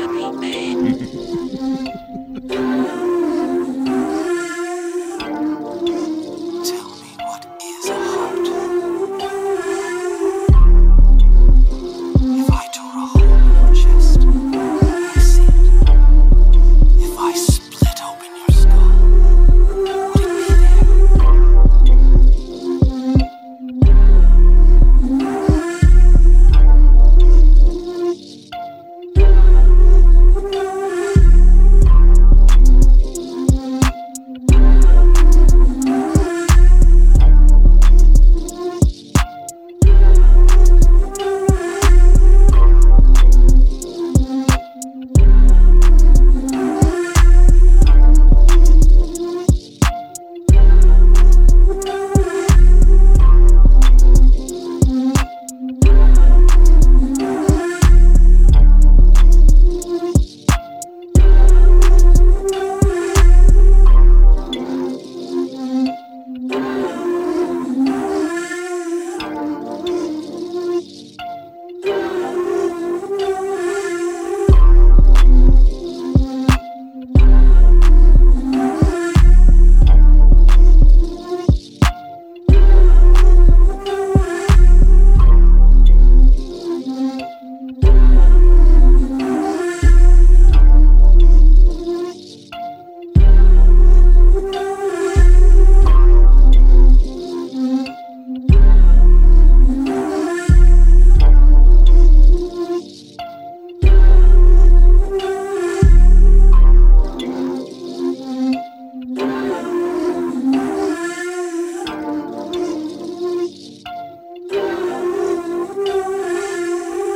Very late.